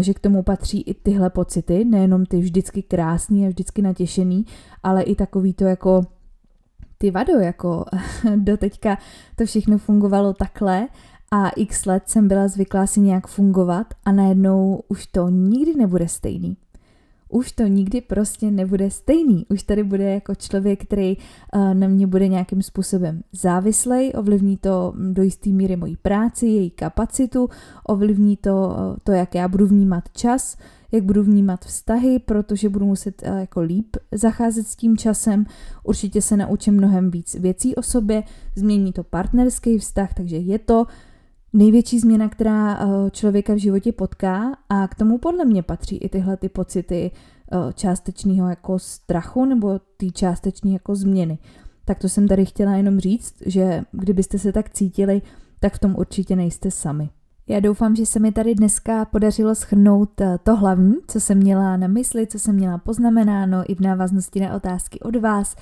že k tomu patří i tyhle pocity, nejenom ty vždycky krásný a vždycky natěšený, ale i takový to jako ty vado, jako do teďka to všechno fungovalo takhle a x let jsem byla zvyklá si nějak fungovat a najednou už to nikdy nebude stejný. Už to nikdy prostě nebude stejný. Už tady bude jako člověk, který uh, na mě bude nějakým způsobem závislej, ovlivní to do jisté míry mojí práci, její kapacitu, ovlivní to, uh, to, jak já budu vnímat čas, jak budu vnímat vztahy, protože budu muset uh, jako líp zacházet s tím časem. Určitě se naučím mnohem víc věcí o sobě, změní to partnerský vztah, takže je to největší změna, která uh, člověka v životě potká a k tomu podle mě patří i tyhle ty pocity uh, částečného jako strachu nebo ty částečné jako změny. Tak to jsem tady chtěla jenom říct, že kdybyste se tak cítili, tak v tom určitě nejste sami. Já doufám, že se mi tady dneska podařilo schrnout eh, to hlavní, co jsem měla na mysli, co jsem měla poznamenáno i v návaznosti na otázky od vás.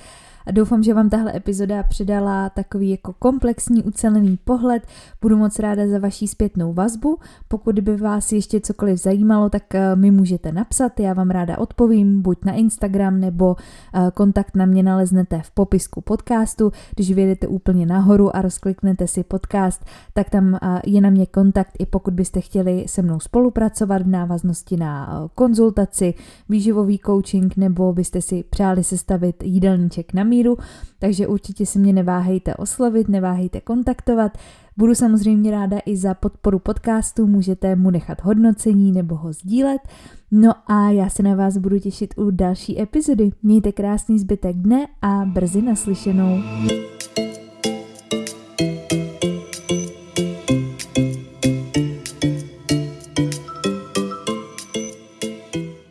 A doufám, že vám tahle epizoda přidala takový jako komplexní, ucelený pohled. Budu moc ráda za vaší zpětnou vazbu. Pokud by vás ještě cokoliv zajímalo, tak eh, mi můžete napsat, já vám ráda odpovím, buď na Instagram nebo eh, kontakt na mě naleznete v popisku podcastu. Když vyjedete úplně nahoru a rozkliknete si podcast, tak tam eh, je na mě kontakt i pokud byste chtěli se mnou spolupracovat v návaznosti na konzultaci, výživový coaching nebo byste si přáli sestavit jídelníček na míru, takže určitě si mě neváhejte oslovit, neváhejte kontaktovat. Budu samozřejmě ráda i za podporu podcastu, můžete mu nechat hodnocení nebo ho sdílet. No a já se na vás budu těšit u další epizody. Mějte krásný zbytek dne a brzy naslyšenou.